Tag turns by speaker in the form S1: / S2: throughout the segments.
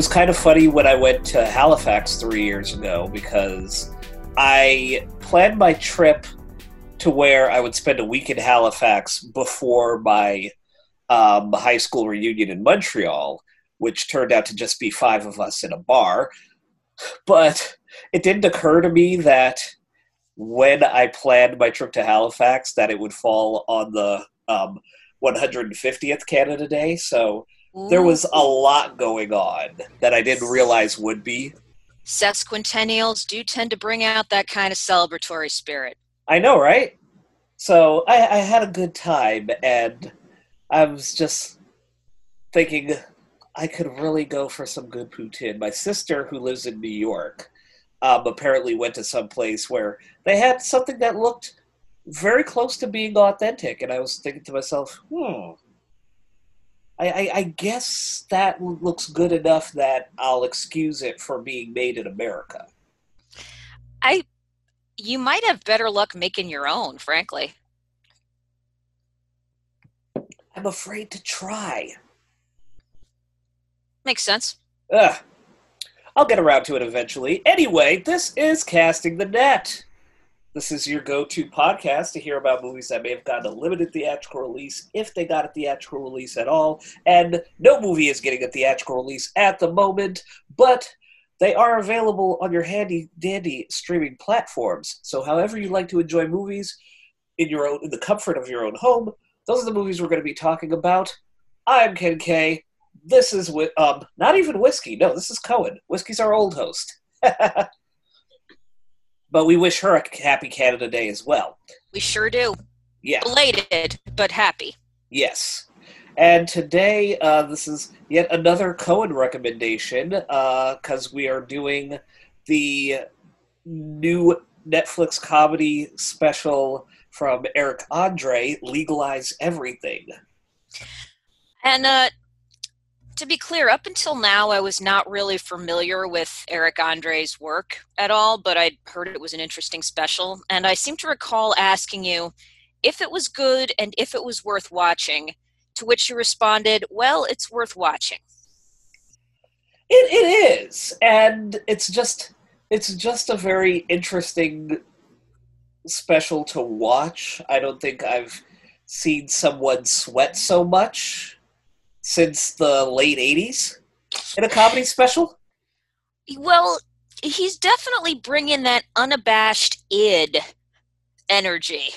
S1: was kind of funny when I went to Halifax three years ago because I planned my trip to where I would spend a week in Halifax before my um, high school reunion in Montreal, which turned out to just be five of us in a bar. But it didn't occur to me that when I planned my trip to Halifax, that it would fall on the um, 150th Canada Day. So there was a lot going on that I didn't realize would be.
S2: Sesquicentennials do tend to bring out that kind of celebratory spirit.
S1: I know, right? So I, I had a good time, and I was just thinking I could really go for some good poutine. My sister, who lives in New York, um, apparently went to some place where they had something that looked very close to being authentic, and I was thinking to myself, hmm, I, I, I, guess that looks good enough that I'll excuse it for being made in America.
S2: I, you might have better luck making your own, frankly.
S1: I'm afraid to try.
S2: Makes sense.
S1: Ugh. I'll get around to it eventually. Anyway, this is Casting the Net. This is your go to podcast to hear about movies that may have gotten a limited theatrical release, if they got a theatrical release at all. And no movie is getting a theatrical release at the moment, but they are available on your handy dandy streaming platforms. So, however you like to enjoy movies in your own, in the comfort of your own home, those are the movies we're going to be talking about. I'm Ken K. This is um, not even whiskey. No, this is Cohen. Whiskey's our old host. but we wish her a happy Canada Day as well.
S2: We sure do.
S1: Yeah.
S2: Belated, but happy.
S1: Yes. And today, uh, this is yet another Cohen recommendation because uh, we are doing the new Netflix comedy special from Eric Andre, Legalize Everything.
S2: And uh, to be clear, up until now, I was not really familiar with Eric Andre's work at all, but I'd heard it was an interesting special. And I seem to recall asking you if it was good and if it was worth watching, to which you responded, Well, it's worth watching.
S1: It, it is. And it's just. It's just a very interesting special to watch. I don't think I've seen someone sweat so much since the late 80s in a comedy special?
S2: Well, he's definitely bringing that unabashed id energy.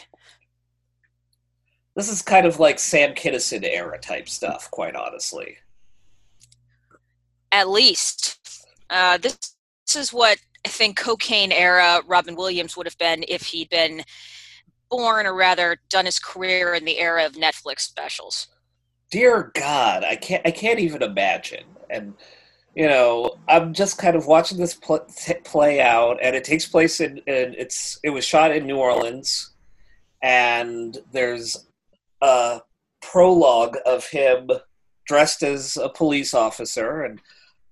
S1: This is kind of like Sam Kinison era type stuff, quite honestly.
S2: At least. Uh, this, this is what I think cocaine era Robin Williams would have been if he'd been born, or rather, done his career in the era of Netflix specials
S1: dear God, I can't I can't even imagine. And you know, I'm just kind of watching this pl- play out, and it takes place in, in it's it was shot in New Orleans, and there's a prologue of him dressed as a police officer, and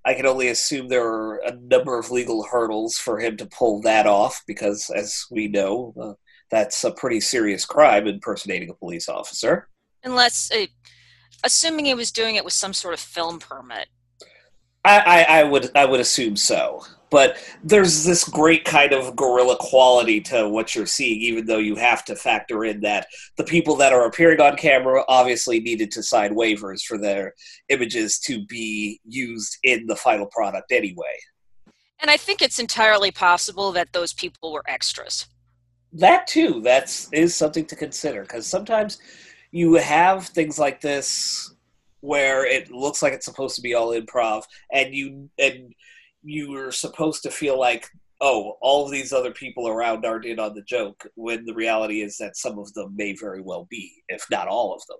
S1: I can only assume there are a number of legal hurdles for him to pull that off, because as we know, uh, that's a pretty serious crime impersonating a police officer.
S2: Unless. Uh assuming he was doing it with some sort of film permit.
S1: I, I, I, would I would assume so. But there's this great kind of guerrilla quality to what you're seeing, even though you have to factor in that the people that are appearing on camera obviously needed to sign waivers for their images to be used in the final product anyway.
S2: And I think it's entirely possible that those people were extras.
S1: That too, that's is something to consider because sometimes you have things like this where it looks like it's supposed to be all improv and you and you are supposed to feel like oh all of these other people around aren't in on the joke when the reality is that some of them may very well be if not all of them.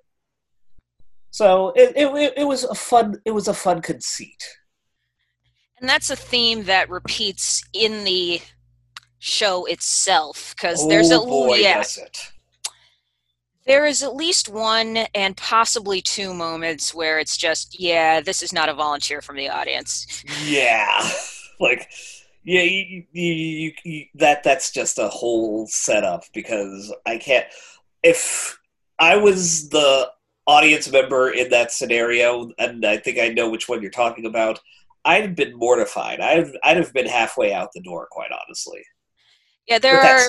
S1: So it, it, it was a fun it was a fun conceit.
S2: And that's a theme that repeats in the show itself because
S1: oh
S2: there's a oh,
S1: boy,
S2: yeah. There is at least one and possibly two moments where it's just, yeah, this is not a volunteer from the audience.
S1: Yeah, like yeah, you, you, you, that that's just a whole setup because I can't. If I was the audience member in that scenario, and I think I know which one you're talking about, I'd have been mortified. I'd I'd have been halfway out the door, quite honestly.
S2: Yeah, there
S1: But
S2: are.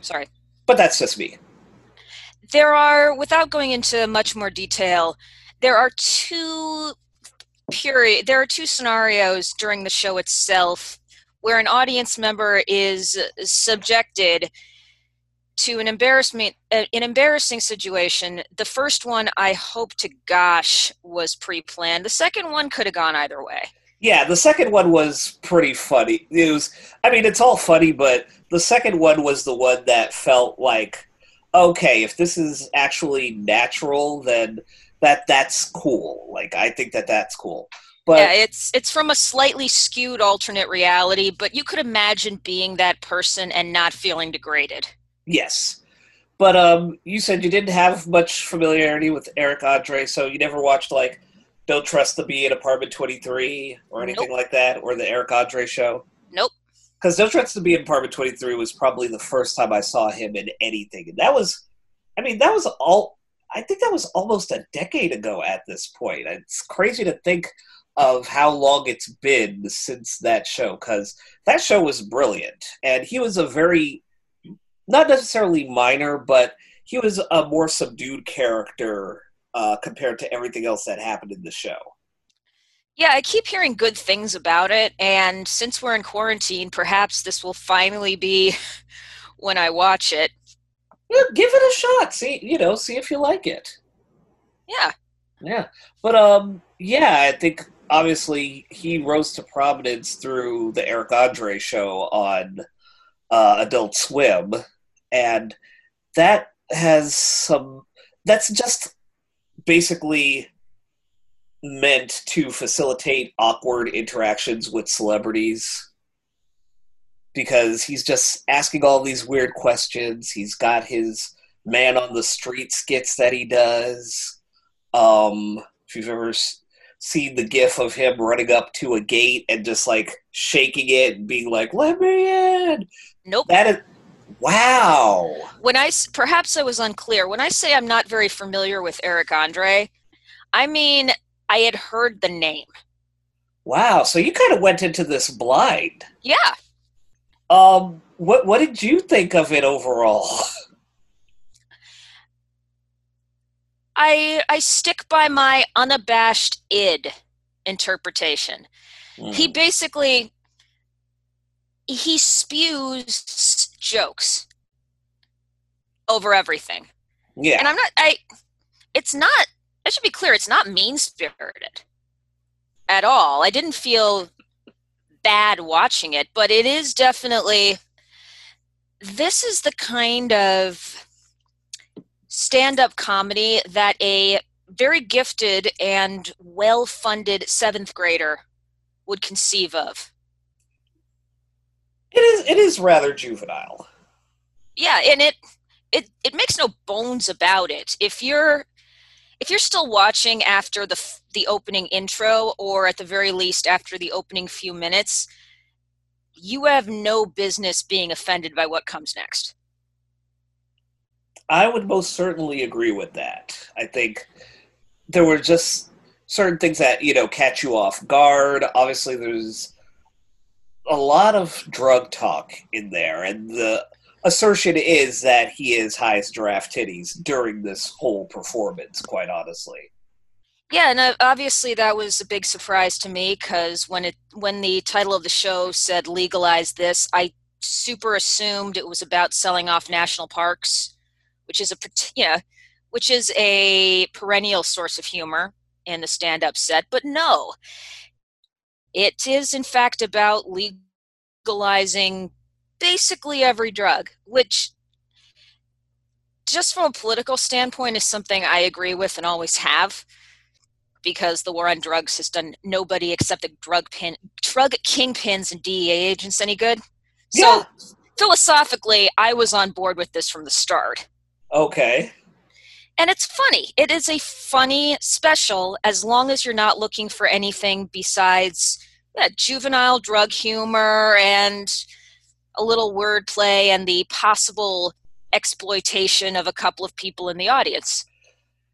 S2: Sorry.
S1: But that's just me.
S2: There are, without going into much more detail, there are two period. There are two scenarios during the show itself where an audience member is subjected to an embarrassment, an embarrassing situation. The first one, I hope to gosh, was pre-planned. The second one could have gone either way.
S1: Yeah, the second one was pretty funny. It was, I mean, it's all funny, but the second one was the one that felt like, okay, if this is actually natural, then that that's cool. Like, I think that that's cool. But
S2: yeah, it's it's from a slightly skewed alternate reality, but you could imagine being that person and not feeling degraded.
S1: yes, but um, you said you didn't have much familiarity with Eric Andre, so you never watched like "Don't Trust the Bee" in Apartment Twenty Three or anything like that, or the Eric Andre show.
S2: Nope.
S1: Because "Don't Trust the Bee" in Apartment Twenty Three was probably the first time I saw him in anything, and that was, I mean, that was all. I think that was almost a decade ago at this point. It's crazy to think of how long it's been since that show because that show was brilliant and he was a very not necessarily minor but he was a more subdued character uh, compared to everything else that happened in the show
S2: Yeah, I keep hearing good things about it, and since we're in quarantine, perhaps this will finally be when I watch it.
S1: yeah, give it a shot. See you know see if you like it.
S2: Yeah,
S1: yeah. But um yeah i think obviously he rose to prominence through the eric andre show on uh, adult swim and that has some that's just basically meant to facilitate awkward interactions with celebrities. Because he's just asking all these weird questions. He's got his man on the street skits that he does. Um if you've ever s- seen the gif of him running up to a gate and just like shaking it and being like let me in!
S2: Nope.
S1: that is wow.
S2: When I perhaps I was unclear. When I say I'm not very familiar with Eric Andre, I mean I had heard the name.
S1: wow so you kind of went into this blind
S2: Yeah,
S1: um what what did you think of it overall
S2: I I stick by my unabashed id interpretation. He basically he spews jokes over everything.
S1: yeah
S2: And I'm not I it's not I should be clear, it's not mean spirited at all. I didn't feel bad watching it, but it is definitely this is the kind of stand-up comedy that a very gifted and well-funded seventh grader would conceive of.
S1: it is it is rather juvenile
S2: yeah and it it it makes no bones about it if you're if you're still watching after the the opening intro or at the very least after the opening few minutes you have no business being offended by what comes next
S1: I would most certainly agree with that. I think there were just certain things that, you know, catch you off guard. Obviously, there's a lot of drug talk in there, and the assertion is that he is highest giraffe titties during this whole performance, quite honestly.
S2: yeah and uh, obviously that was a big surprise to me because when it when the title of the show said legalize this i super assumed it was about selling off national parks which is a know which is a perennial source of humor in the stand-up set but no it is in fact about legalizing basically every drug which just from a political standpoint is something i agree with and always have because the war on drugs has done nobody except the drug pin drug kingpins and dea agents any good so
S1: Yeah.
S2: philosophically i was on board with this from the start
S1: Okay.
S2: and it's funny. It is a funny special as long as you're not looking for anything besides yeah, juvenile drug humor and a little wordplay and the possible exploitation of a couple of people in the audience.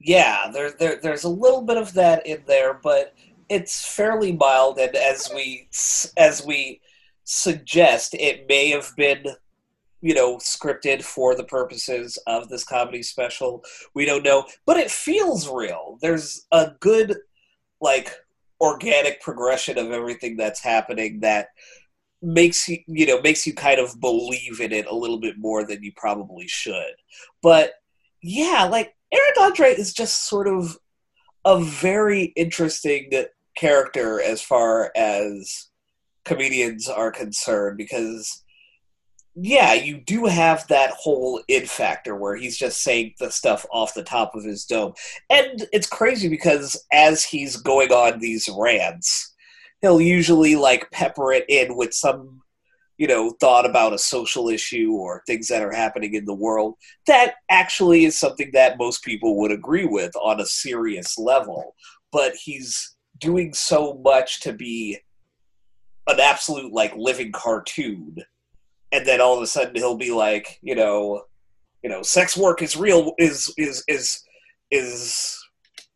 S1: Yeah, there, there there's a little bit of that in there, but it's fairly mild, and as we as we suggest, it may have been you know scripted for the purposes of this comedy special. We don't know, but it feels real. There's a good like organic progression of everything that's happening that makes you you know makes you kind of believe in it a little bit more than you probably should. But yeah, like Eric Andre is just sort of a very interesting character as far as comedians are concerned because yeah, you do have that whole id factor where he's just saying the stuff off the top of his dome. And it's crazy because as he's going on these rants, he'll usually like pepper it in with some you know thought about a social issue or things that are happening in the world. That actually is something that most people would agree with on a serious level but he's doing so much to be an absolute like living cartoon and then all of a sudden he'll be like you know you know sex work is real is is is is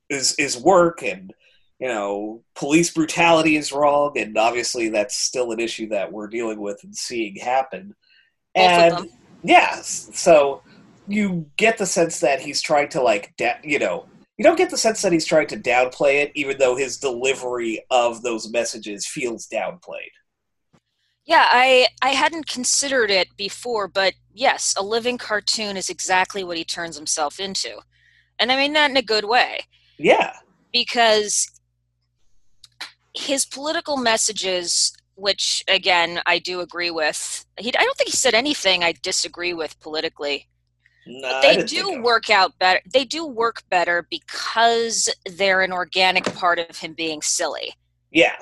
S1: is is work and you know, police brutality is wrong, and obviously that's still an issue that we're dealing with and seeing happen. And yeah, so you get the sense that he's trying to like, da- you know, you don't get the sense that he's trying to downplay it, even though his delivery of those messages feels downplayed.
S2: Yeah, I I hadn't considered it before, but yes, a living cartoon is exactly what he turns himself into. And I mean that in a good way.
S1: Yeah.
S2: Because his political messages which again I do agree with. He, I don't think he said anything I disagree with politically.
S1: No,
S2: they do work out better. They do work better because they're an organic part of him being silly.
S1: Yeah.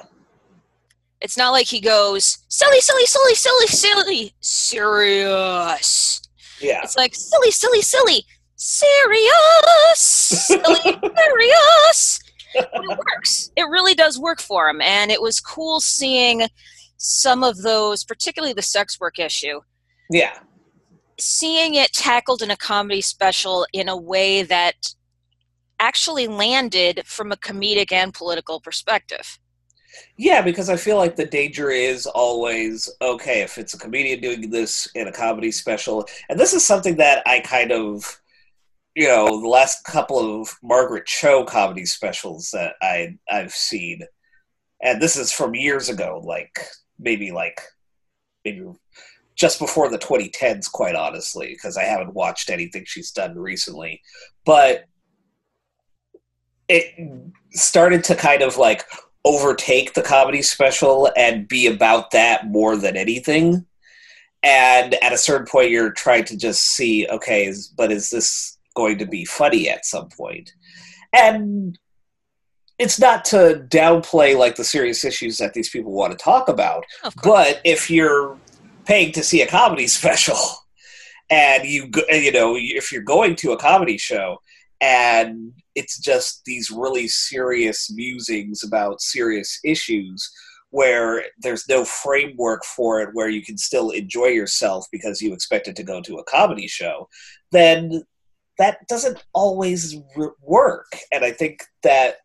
S2: It's not like he goes silly, silly, silly, silly, silly, serious.
S1: Yeah.
S2: It's like silly, silly, silly, serious, silly, serious it works. It really does work for him. And it was cool seeing some of those, particularly the sex work issue.
S1: Yeah.
S2: Seeing it tackled in a comedy special in a way that actually landed from a comedic and political perspective.
S1: Yeah, because I feel like the danger is always okay if it's a comedian doing this in a comedy special, and this is something that I kind of you know the last couple of Margaret Cho comedy specials that I I've seen, and this is from years ago, like maybe like maybe just before the 2010s, quite honestly, because I haven't watched anything she's done recently, but it started to kind of like overtake the comedy special and be about that more than anything. And at a certain point, you're trying to just see, okay, but is this going to be funny at some point. And it's not to downplay like the serious issues that these people want to talk about, but if you're paying to see a comedy special and you you know if you're going to a comedy show and it's just these really serious musings about serious issues where there's no framework for it where you can still enjoy yourself because you expected to go to a comedy show then that doesn't always work. And I think that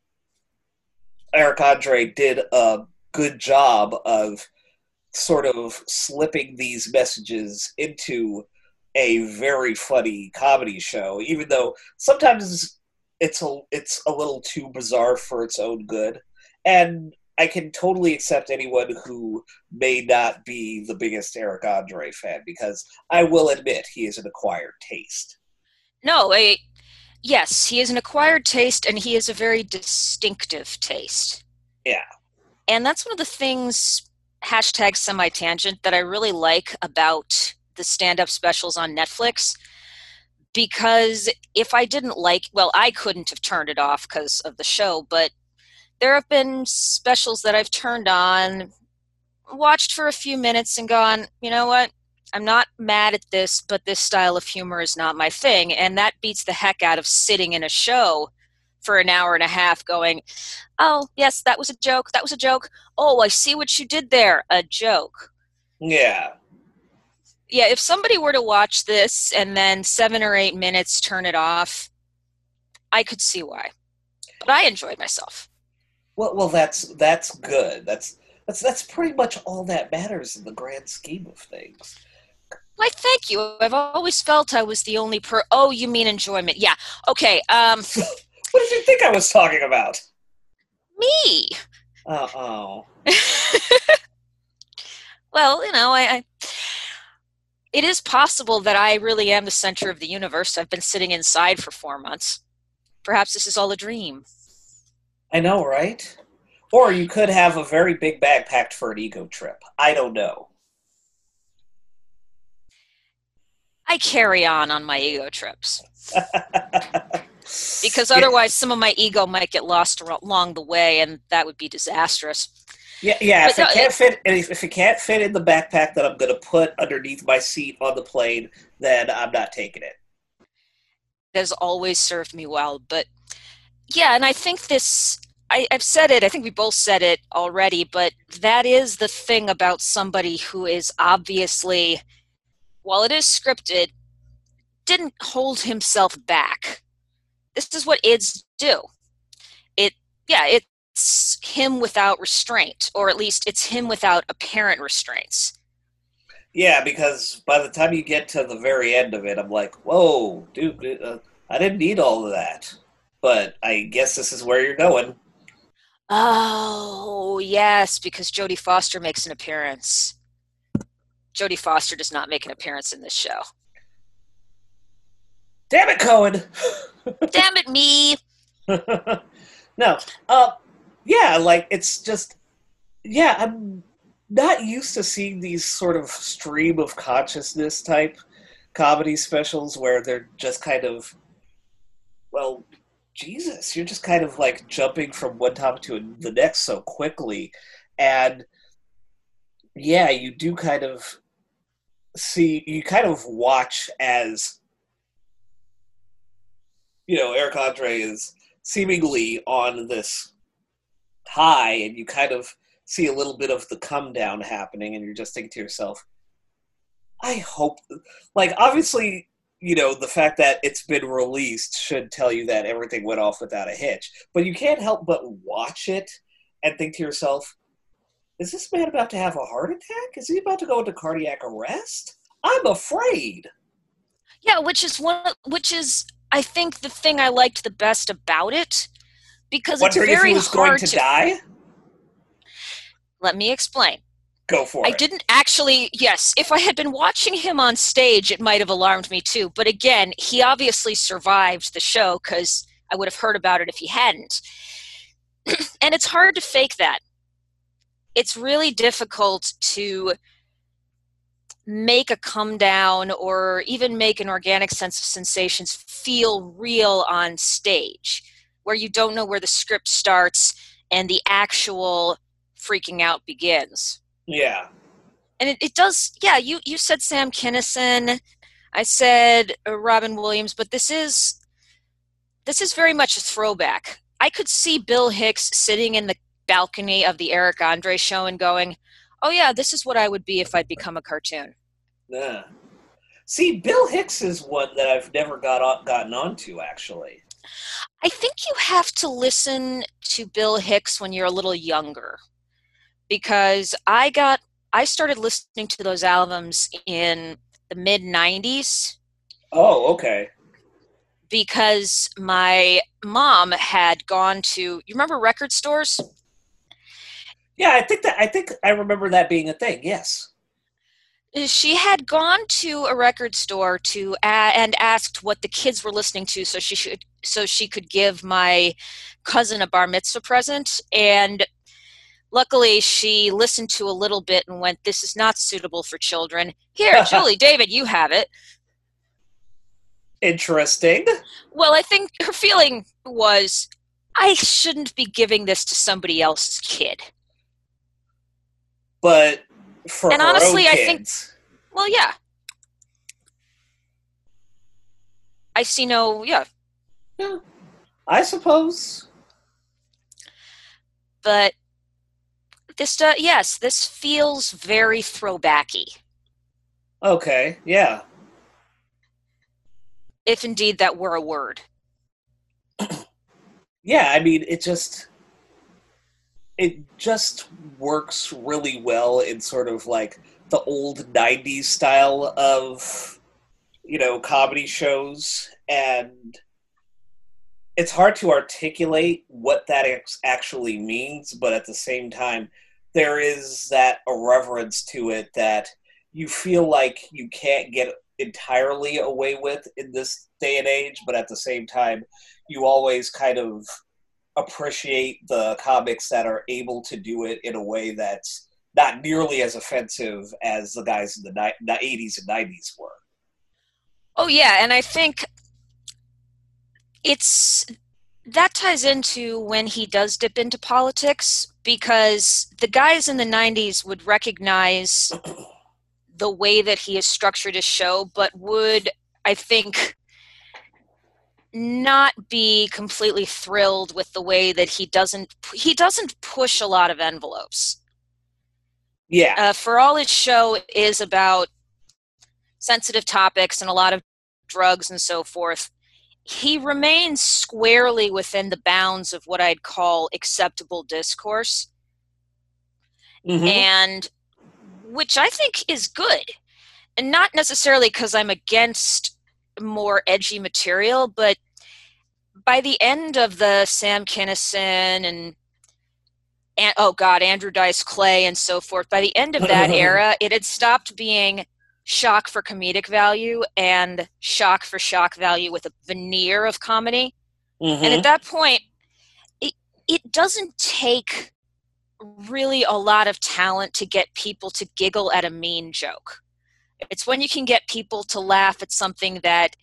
S1: Eric Andre did a good job of sort of slipping these messages into a very funny comedy show, even though sometimes it's a it's a little too bizarre for its own good. And I can totally accept anyone who may not be the biggest Eric Andre fan because I will admit he is an acquired taste.
S2: No, a, yes, he is an acquired taste and he is a very distinctive taste.
S1: Yeah.
S2: And that's one of the things, hashtag semi tangent, that I really like about the stand up specials on Netflix. Because if I didn't like, well, I couldn't have turned it off because of the show, but there have been specials that I've turned on, watched for a few minutes, and gone, you know what? I'm not mad at this, but this style of humor is not my thing. And that beats the heck out of sitting in a show for an hour and a half going, oh, yes, that was a joke. That was a joke. Oh, I see what you did there. A joke.
S1: Yeah.
S2: Yeah, if somebody were to watch this and then seven or eight minutes turn it off, I could see why. But I enjoyed myself.
S1: Well, well, that's that's good. That's that's that's pretty much all that matters in the grand scheme of things.
S2: Why, thank you. I've always felt I was the only per. Oh, you mean enjoyment? Yeah. Okay. Um.
S1: what did you think I was talking about?
S2: Me.
S1: Uh oh.
S2: well, you know, I, I. It is possible that I really am the center of the universe. I've been sitting inside for four months. Perhaps this is all a dream.
S1: I know, right? Or you could have a very big bag packed for an ego trip. I don't know.
S2: I carry on on my ego trips. because otherwise, some of my ego might get lost along the way, and that would be disastrous.
S1: Yeah, yeah. But if no, it can't fit, if it can't fit in the backpack that I'm going to put underneath my seat on the plane, then I'm not taking it.
S2: It has always served me well, but yeah, and I think this I, have said it, I think we both said it already, but that is the thing about somebody who is obviously, while it is scripted, didn't hold himself back. This is what ids do. It, yeah, it's him without restraint, or at least it's him without apparent restraints.
S1: Yeah, because by the time you get to the very end of it, I'm like, whoa, dude, uh, I didn't need all of that. But I guess this is where you're going.
S2: Oh, yes, because Jodie Foster makes an appearance. Jodie Foster does not make an appearance in this show.
S1: Damn it, Cohen!
S2: Damn it, me!
S1: no, uh, yeah, like it's just, yeah, I'm not used to seeing these sort of stream of consciousness type comedy specials where they're just kind of, well, Jesus, you're just kind of like jumping from one topic to the next so quickly. And yeah, you do kind of see, you kind of watch as, you know, Eric Andre is seemingly on this high, and you kind of see a little bit of the come down happening, and you're just thinking to yourself, I hope, like, obviously, you know, the fact that it's been released should tell you that everything went off without a hitch. But you can't help but watch it and think to yourself, is this man about to have a heart attack? Is he about to go into cardiac arrest? I'm afraid.
S2: Yeah, which is one which is I think the thing I liked the best about it because Wondering it's very if he was hard going to, to
S1: die.
S2: Let me explain.
S1: Go for
S2: I
S1: it.
S2: I didn't actually, yes, if I had been watching him on stage, it might have alarmed me too. But again, he obviously survived the show because I would have heard about it if he hadn't. and it's hard to fake that. It's really difficult to make a come down or even make an organic sense of sensations feel real on stage where you don't know where the script starts and the actual freaking out begins.
S1: Yeah.
S2: And it, it does, yeah, you, you said Sam Kinison. I said uh, Robin Williams, but this is this is very much a throwback. I could see Bill Hicks sitting in the balcony of the Eric Andre show and going, "Oh yeah, this is what I would be if I'd become a cartoon."
S1: Yeah. See, Bill Hicks is one that I've never got gotten onto actually.
S2: I think you have to listen to Bill Hicks when you're a little younger because I got I started listening to those albums in the mid 90s.
S1: Oh, okay.
S2: Because my mom had gone to you remember record stores?
S1: Yeah, I think that I think I remember that being a thing. Yes.
S2: She had gone to a record store to uh, and asked what the kids were listening to so she should so she could give my cousin a bar mitzvah present and Luckily, she listened to a little bit and went, This is not suitable for children. Here, Julie, David, you have it.
S1: Interesting.
S2: Well, I think her feeling was, I shouldn't be giving this to somebody else's kid.
S1: But for and honestly, I think,
S2: well, yeah. I see no, yeah.
S1: Yeah, I suppose.
S2: But this uh, yes, this feels very throwbacky.
S1: Okay, yeah.
S2: If indeed that were a word.
S1: yeah, I mean, it just it just works really well in sort of like the old 90s style of you know comedy shows and it's hard to articulate what that ex- actually means but at the same time there is that irreverence to it that you feel like you can't get entirely away with in this day and age but at the same time you always kind of appreciate the comics that are able to do it in a way that's not nearly as offensive as the guys in the, ni- the 80s and 90s were.
S2: Oh yeah, and I think it's that ties into when he does dip into politics because the guys in the 90s would recognize the way that he has structured his show but would I think not be completely thrilled with the way that he doesn't he doesn't push a lot of envelopes.
S1: Yeah.
S2: Uh, for all his show is about sensitive topics and a lot of drugs and so forth, he remains squarely within the bounds of what I'd call acceptable discourse.
S1: Mhm.
S2: And which I think is good. And not necessarily because I'm against more edgy material, but by the end of the Sam Kinison and and oh god, Andrew Dice Clay and so forth, by the end of that era, it had stopped being shock for comedic value and shock for shock value with a veneer of comedy.
S1: Mhm.
S2: And at that point, it it doesn't take really a lot of talent to get people to giggle at a mean joke. It's when you can get people to laugh at something that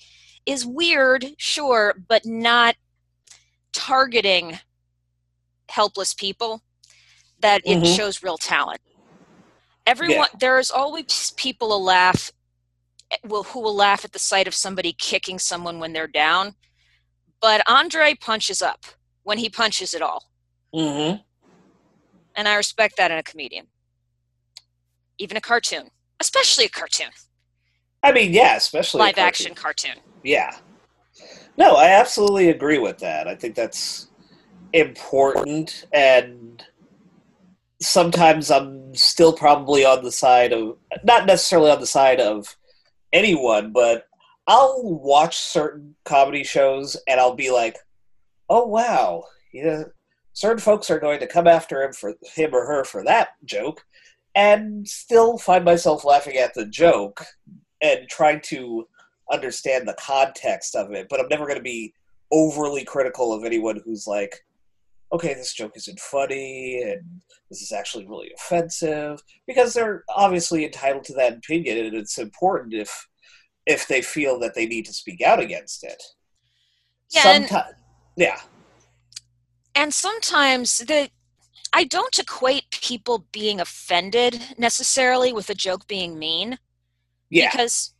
S2: is weird, sure, but not targeting helpless people that it
S1: Mhm.
S2: shows real talent. Everyone there's always people will laugh will who will laugh at the sight of somebody kicking someone when they're down. But Andre punches up when he punches it all.
S1: Mm-hmm.
S2: And I respect that in a comedian. Even a cartoon. Especially a cartoon.
S1: I mean, yeah, especially
S2: Live
S1: cartoon.
S2: action cartoon.
S1: Yeah. No, I absolutely agree with that. I think that's important and sometimes I'm still probably on the side of not necessarily on the side of anyone, but I'll watch certain comedy shows and I'll be like, "Oh wow, yeah, certain folks are going to come after him for him or her for that joke," and still find myself laughing at the joke and trying to understand the context of it. But I'm never going to be overly critical of anyone who's like, "Okay, this joke isn't funny," and this is actually really offensive because they're obviously entitled to that opinion and it's important if if they feel that they need to speak out against it
S2: Yeah, and-
S1: yeah
S2: And sometimes the I don't equate people being offended necessarily with a joke being mean.
S1: yeah
S2: because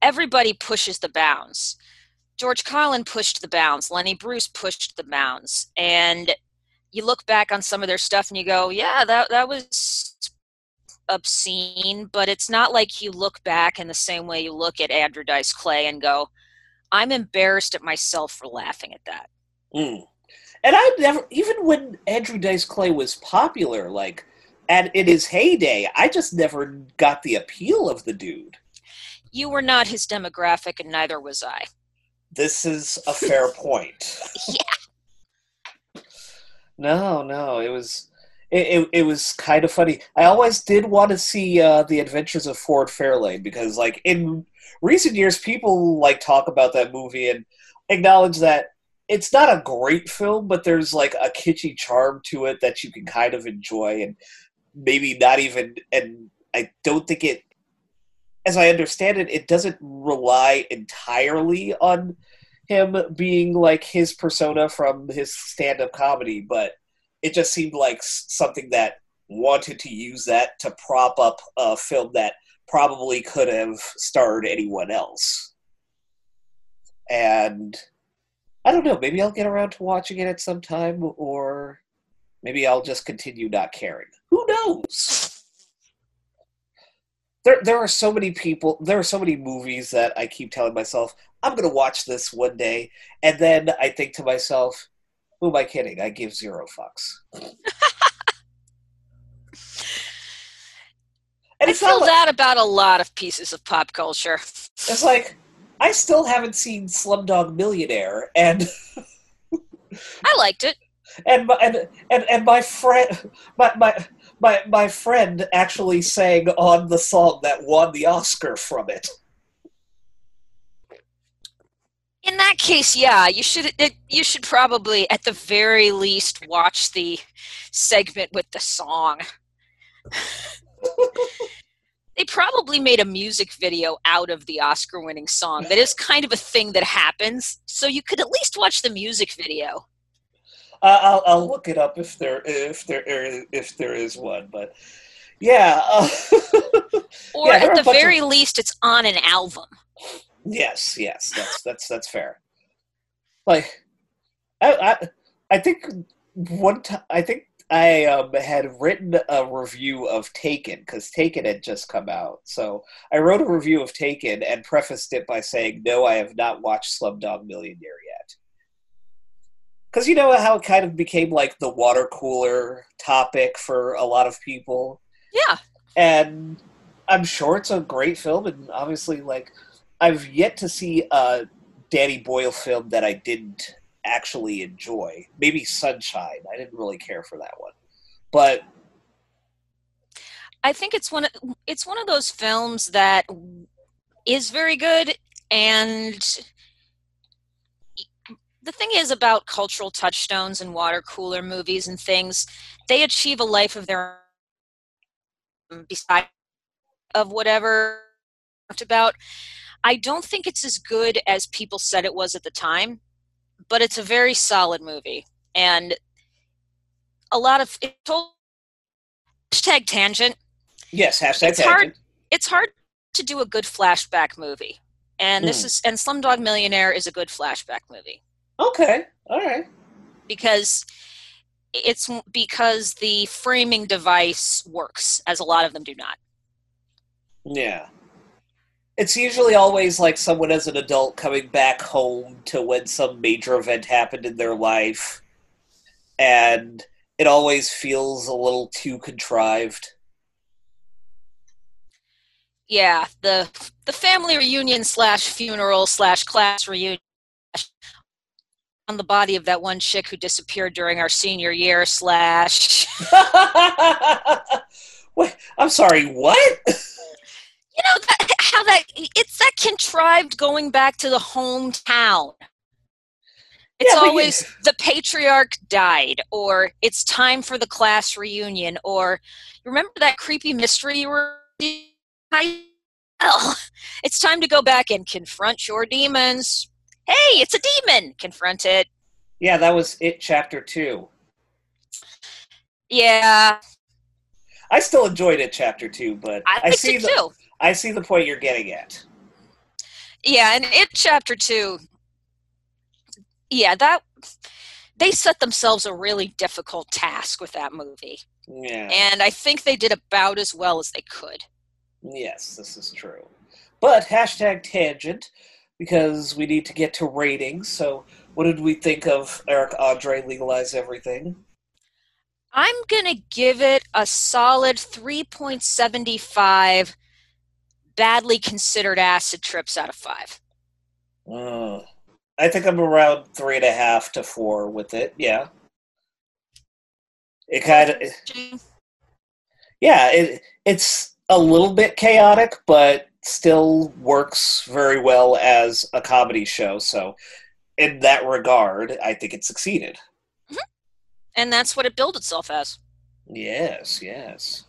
S2: everybody pushes the bounds. George Carlin pushed the bounds, Lenny Bruce pushed the bounds, and you look back on some of their stuff and you go, "Yeah, that that was obscene," but it's not like you look back in the same way you look at Andrew Dice Clay and go, "I'm embarrassed at myself for laughing at that."
S1: Mm. And i never even when andrew dice clay was popular like and in his heyday i just never got the appeal of the dude
S2: You were not his demographic, and neither was I.
S1: this is a fair point
S2: Yeah.
S1: No, no, it was it, it, it was kind of funny. I always did want to see uh, the Adventures of Ford Fairlane because, like, in recent years, people like talk about that movie and acknowledge that it's not a great film, but there's like a kitschy charm to it that you can kind of enjoy and maybe not even. And I don't think it, as I understand it, it doesn't rely entirely on him being like his persona from his stand-up comedy, but it just seemed like something that wanted to use that to prop up a film that probably could have starred anyone else. And I don't know. Maybe I'll get around to watching it at some time, or maybe I'll just continue not caring. Who knows? There, there are so many people. There are so many movies that I keep telling myself I'm going to watch this one day, and then I think to myself, "Who am I kidding? I give zero fucks." And
S2: I feel
S1: like,
S2: that about a lot of pieces of pop culture.
S1: It's like, I still haven't seen Slumdog Millionaire, and
S2: I liked it.
S1: and my, and, and and my friend my, my my my friend actually sang on the song that won the Oscar from it.
S2: In that case, yeah, you should it, you should probably at the very least watch the segment with the song. they probably made a music video out of the Oscar-winning song. That is kind of a thing that happens, so you could at least watch the music video.
S1: Uh, I'll I'll look it up if there if there if there is one, but yeah. Uh,
S2: Or
S1: Yeah,
S2: at the
S1: bunch of-
S2: very least, it's on an album.
S1: yes, yes, that's that's that's fair. Like, I I, I think one time I think I um, had written a review of Taken because Taken had just come out. So I wrote a review of Taken and prefaced it by saying, "No, I have not watched Slumdog Millionaire yet." Because you know how it kind of became like the water cooler topic for a lot of people
S2: Yeah,
S1: and I'm sure it's a great film, and obviously, like, I've yet to see a Danny Boyle film that I didn't actually enjoy. Maybe Sunshine. I didn't really care for that one, but
S2: I think it's one of it's one of those films that is very good and the thing is about cultural touchstones and water cooler movies and things they achieve a life of their own beside of whatever about i don't think it's as good as people said it was at the time but it's a very solid movie and a lot of it told hashtag tangent
S1: yes, hashtag
S2: It's hard.
S1: tangent.
S2: it's hard to do a good flashback movie and this hmm. is and slumdog millionaire is a good flashback movie
S1: Okay, all right.
S2: because it's because the framing device works as a lot of them do not
S1: Yeah. It's usually always like someone as an adult coming back home to when some major event happened in their life, and it always feels a little too contrived.
S2: yeah the the family reunion slash funeral slash class reunion on the body of that one chick who disappeared during our senior year slash
S1: Wait, I'm sorry, what?
S2: you know that, how that it's that contrived going back to the hometown. It's
S1: Yeah, but you-
S2: always the patriarch died or it's time for the class reunion or remember that creepy mystery you were well, it's time to go back and confront your demons. Hey it's a demon! Confront it.
S1: Yeah, that was it, chapter two.
S2: yeah.
S1: I still enjoyed it, chapter two, but
S2: i,
S1: I, see the
S2: too
S1: I see the point you're getting at.
S2: Yeah, and it chapter two. Yeah, that they set themselves a really difficult task with that movie,
S1: Yeah.
S2: and I think they did about as well as they could.
S1: Yes, this is true. But hashtag tangent, because we need to get to ratings. So, what did we think of Eric Andre legalize everything?
S2: I'm gonna give it a solid three point seventy five. Badly considered acid trips out of five.
S1: Uh, I think I'm around three and a half to four with it. Yeah. It kind of, yeah. It it's a little bit chaotic, but still works very well as a comedy show. So, in that regard, I think it succeeded.
S2: And that's what it billed itself as.
S1: Yes, yes.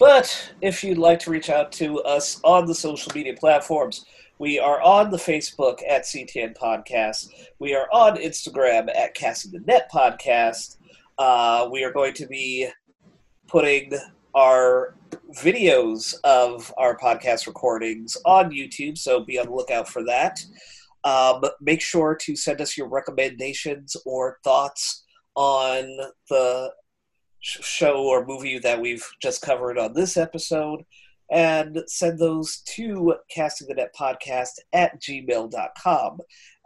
S1: But if you'd like to reach out to us on the social media platforms, we are on the Facebook at CTN Podcast. We are on Instagram at Casting the Net Podcast. Uh, we are going to be putting our videos of our podcast recordings on YouTube, so be on the lookout for that. Um, make sure to send us your recommendations or thoughts on the show or movie that we've just covered on this episode and send those to casting the net podcast at gmail.com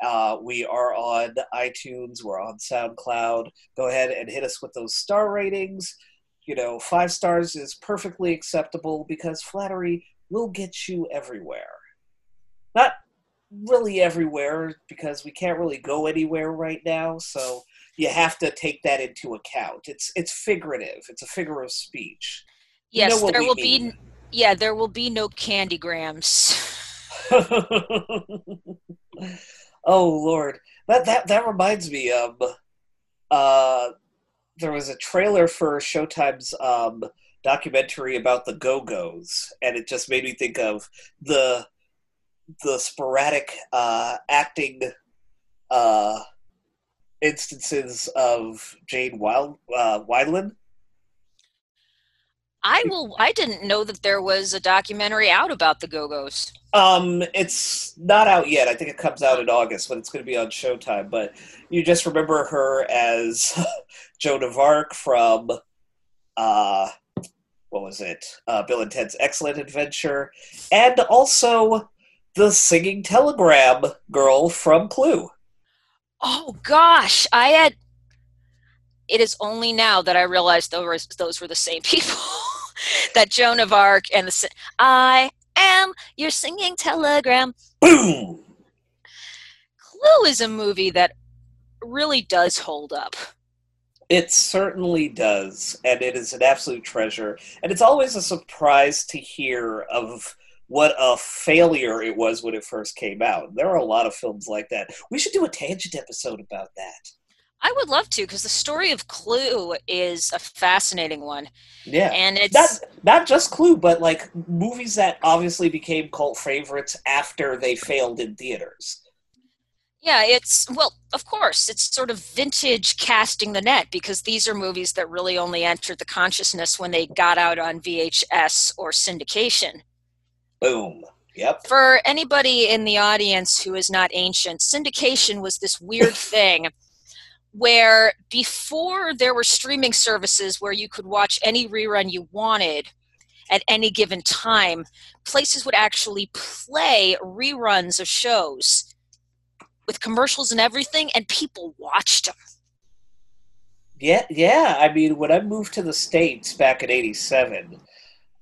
S1: uh, we are on itunes we're on soundcloud. Go ahead and hit us with those star ratings. You know, five stars is perfectly acceptable because flattery will get you everywhere. Not really everywhere because we can't really go anywhere right now, so you have to take that into account. It's it's figurative. It's a figure of speech. You
S2: Yes,
S1: know
S2: there will
S1: mean.
S2: be. Yeah, there will be no candygrams.
S1: oh Lord, that that that reminds me. Um, uh, there was a trailer for Showtime's um documentary about the Go Go's, and it just made me think of the the sporadic uh, acting uh, instances of Jane Wild uh, Wiedlin.
S2: I will. I didn't know that there was a documentary out about the Go Go's.
S1: Um, it's not out yet. I think it comes out in August, but it's going to be on Showtime. But you just remember her as Joan of Arc from, uh, what was it? Uh, Bill and Ted's Excellent Adventure, and also the singing telegram girl from Clue.
S2: Oh gosh, I had. It is only now that I realized those were, those were the same people. that Joan of Arc and the I am your singing telegram.
S1: Boom.
S2: Clue is a movie that really does hold up.
S1: It certainly does, and it is an absolute treasure. And it's always a surprise to hear of what a failure it was when it first came out. There are a lot of films like that. We should do a tangent episode about that.
S2: I would love to because the story of Clue is a fascinating one,
S1: Yeah.
S2: and it's
S1: Not not just Clue, but like movies that obviously became cult favorites after they failed in theaters.
S2: Yeah, it's well, of course, it's sort of vintage casting the net because these are movies that really only entered the consciousness when they got out on VHS or syndication.
S1: Boom. Yep.
S2: For anybody in the audience who is not ancient, syndication was this weird thing where before there were streaming services where you could watch any rerun you wanted at any given time, places would actually play reruns of shows with commercials and everything, and people watched them.
S1: Yeah, yeah. I mean, when I moved to the states back in '87,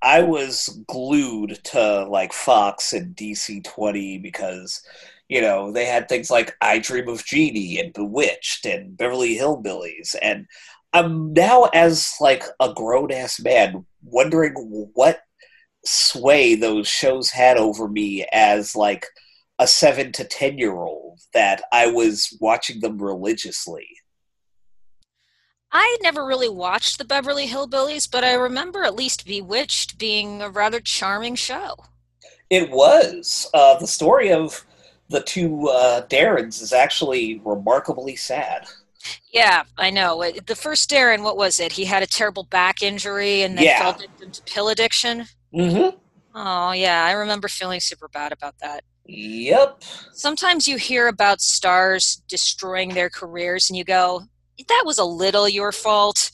S1: I was glued to like Fox and DC Twenty because you know they had things like I Dream of Jeannie and Bewitched and Beverly Hillbillies, and I'm now as like a grown ass man wondering what sway those shows had over me as like a seven to ten year old that I was watching them religiously.
S2: I never really watched the Beverly Hillbillies, but I remember at least Bewitched being a rather charming show.
S1: It was. Uh, the story of the two uh, Darrens is actually remarkably sad.
S2: Yeah, I know. The first Darren, what was it? He had a terrible back injury and then
S1: Yeah.
S2: fell victim to pill addiction.
S1: Mm-hmm.
S2: Oh, yeah, I remember feeling super bad about that.
S1: Yep.
S2: Sometimes you hear about stars destroying their careers and you go, that was a little your fault.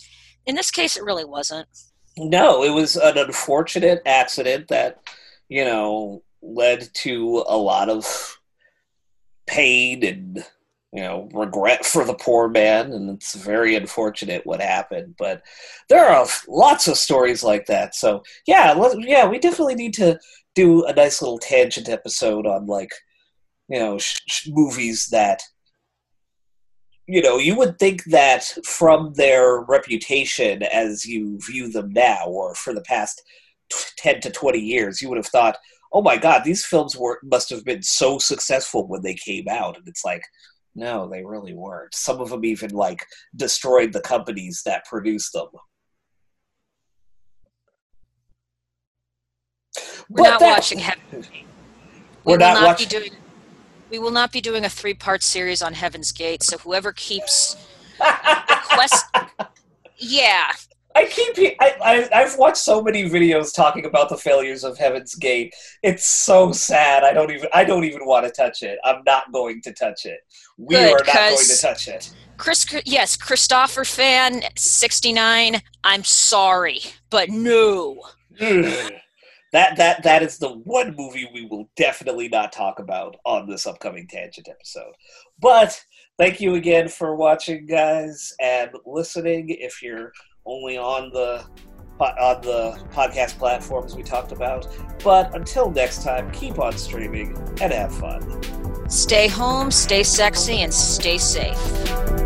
S2: In this case, it really wasn't.
S1: No, it was an unfortunate accident that, you know, led to a lot of pain and, you know, regret for the poor man. And it's very unfortunate what happened. But there are lots of stories like that. So, yeah, yeah, we definitely need to do a nice little tangent episode on, like, you know, sh- sh- movies that you know, you would think that from their reputation as you view them now, or for the past t- 10 to 20 years, you would have thought, oh my god, these films were must have been so successful when they came out. And it's like, no, they really weren't. Some of them even, like, destroyed the companies that produced them.
S2: We're
S1: But
S2: not
S1: that-
S2: watching Heaven. We
S1: We're not
S2: not
S1: watching-
S2: doing. We will not be doing a three-part series on Heaven's Gate. So whoever keeps quest, yeah,
S1: I keep I, I I've watched so many videos talking about the failures of Heaven's Gate. It's so sad. I don't even I don't even want to touch it. I'm not going to touch it. We
S2: Good,
S1: are not going to touch it.
S2: Chris. Yes, Christopher fan sixty-nine. I'm sorry, but no
S1: that that that is the one movie we will definitely not talk about on this upcoming tangent episode. But thank you again for watching, guys, and listening. If you're only on the on the podcast platforms we talked about. But until next time, keep on streaming and have fun.
S2: Stay home, stay sexy, and stay safe.